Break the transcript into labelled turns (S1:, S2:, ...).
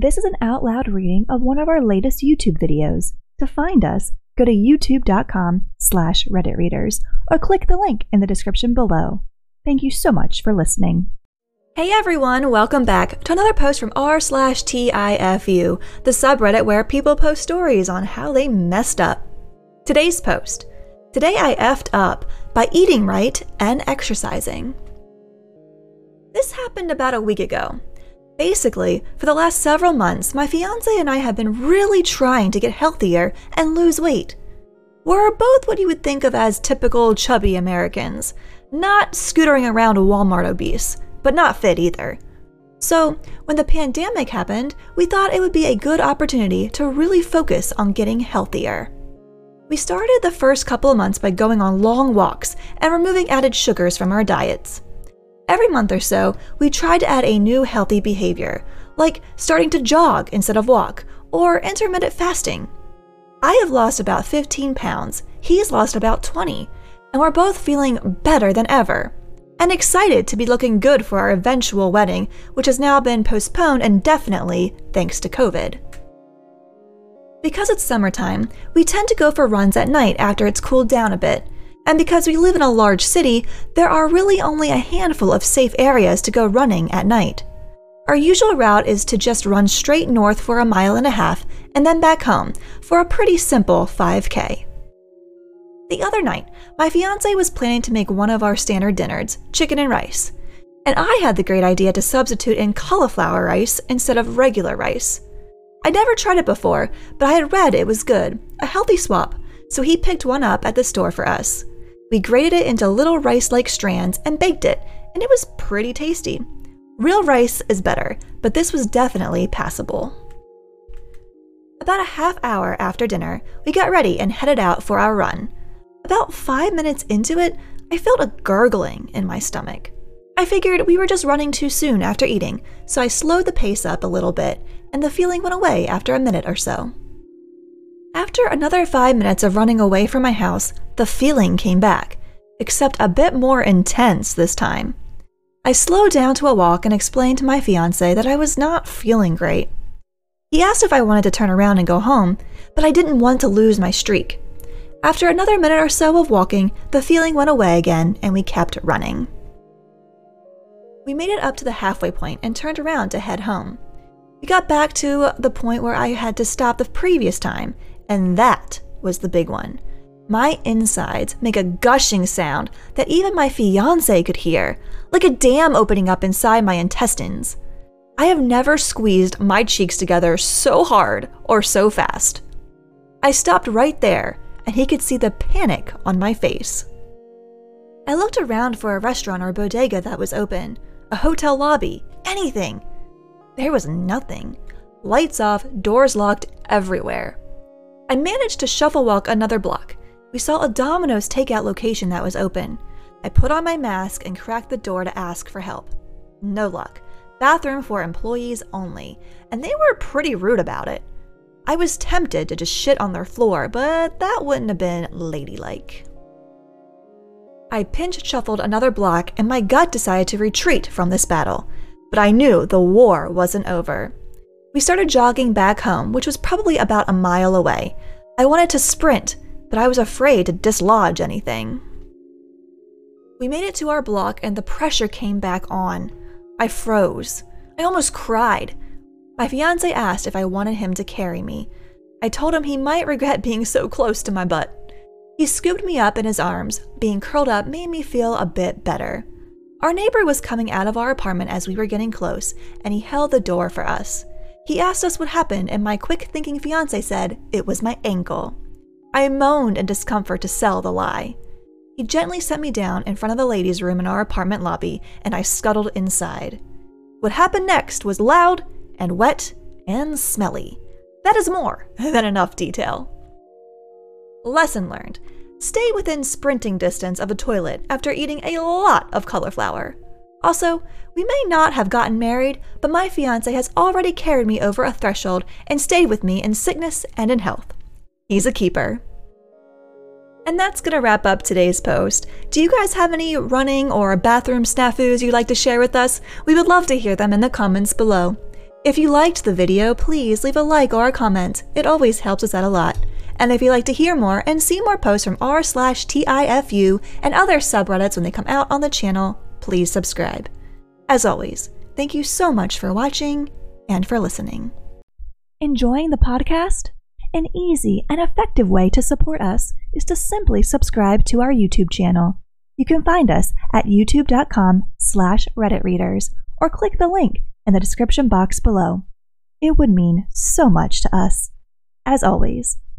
S1: This is an out loud reading of one of our latest YouTube videos. To find us, go to youtube.com slash redditreaders or click the link in the description below. Thank you so much for listening. Hey everyone, welcome back to another post from r slash TIFU, the subreddit where people post stories on how they messed up. Today's post. Today I effed up by eating right and exercising. This happened about a week ago. Basically, for the last several months, my fiance and I have been really trying to get healthier and lose weight. We're both what you would think of as typical chubby Americans, not scootering around a Walmart obese, but not fit either. So, when the pandemic happened, we thought it would be a good opportunity to really focus on getting healthier. We started the first couple of months by going on long walks and removing added sugars from our diets. Every month or so, we try to add a new healthy behavior, like starting to jog instead of walk, or intermittent fasting. I have lost about 15 pounds, he's lost about 20, and we're both feeling better than ever. And excited to be looking good for our eventual wedding, which has now been postponed indefinitely thanks to COVID. Because it's summertime, we tend to go for runs at night after it's cooled down a bit, and because we live in a large city, there are really only a handful of safe areas to go running at night. Our usual route is to just run straight north for a mile and a half and then back home for a pretty simple 5K. The other night, my fiance was planning to make one of our standard dinners, chicken and rice, and I had the great idea to substitute in cauliflower rice instead of regular rice. I'd never tried it before, but I had read it was good, a healthy swap, so he picked one up at the store for us. We grated it into little rice like strands and baked it, and it was pretty tasty. Real rice is better, but this was definitely passable. About a half hour after dinner, we got ready and headed out for our run. About five minutes into it, I felt a gurgling in my stomach. I figured we were just running too soon after eating, so I slowed the pace up a little bit, and the feeling went away after a minute or so. After another five minutes of running away from my house, the feeling came back, except a bit more intense this time. I slowed down to a walk and explained to my fiance that I was not feeling great. He asked if I wanted to turn around and go home, but I didn't want to lose my streak. After another minute or so of walking, the feeling went away again and we kept running. We made it up to the halfway point and turned around to head home. We got back to the point where I had to stop the previous time and that was the big one. My insides make a gushing sound that even my fiance could hear, like a dam opening up inside my intestines. I have never squeezed my cheeks together so hard or so fast. I stopped right there, and he could see the panic on my face. I looked around for a restaurant or bodega that was open, a hotel lobby, anything. There was nothing. Lights off, doors locked everywhere. I managed to shuffle walk another block. We saw a Domino's takeout location that was open. I put on my mask and cracked the door to ask for help. No luck. Bathroom for employees only, and they were pretty rude about it. I was tempted to just shit on their floor, but that wouldn't have been ladylike. I pinch shuffled another block, and my gut decided to retreat from this battle. But I knew the war wasn't over. We started jogging back home, which was probably about a mile away. I wanted to sprint, but I was afraid to dislodge anything. We made it to our block and the pressure came back on. I froze. I almost cried. My fiance asked if I wanted him to carry me. I told him he might regret being so close to my butt. He scooped me up in his arms. Being curled up made me feel a bit better. Our neighbor was coming out of our apartment as we were getting close, and he held the door for us. He asked us what happened, and my quick thinking fiance said it was my ankle. I moaned in discomfort to sell the lie. He gently set me down in front of the ladies' room in our apartment lobby, and I scuttled inside. What happened next was loud and wet and smelly. That is more than enough detail. Lesson learned stay within sprinting distance of a toilet after eating a lot of cauliflower. Also, we may not have gotten married, but my fiance has already carried me over a threshold and stayed with me in sickness and in health. He's a keeper. And that's going to wrap up today's post. Do you guys have any running or bathroom snafus you'd like to share with us? We would love to hear them in the comments below. If you liked the video, please leave a like or a comment. It always helps us out a lot. And if you'd like to hear more and see more posts from r slash TIFU and other subreddits when they come out on the channel, please subscribe. As always, thank you so much for watching and for listening. Enjoying the podcast? An easy and effective way to support us is to simply subscribe to our YouTube channel. You can find us at youtube.com slash redditreaders or click the link in the description box below. It would mean so much to us. As always,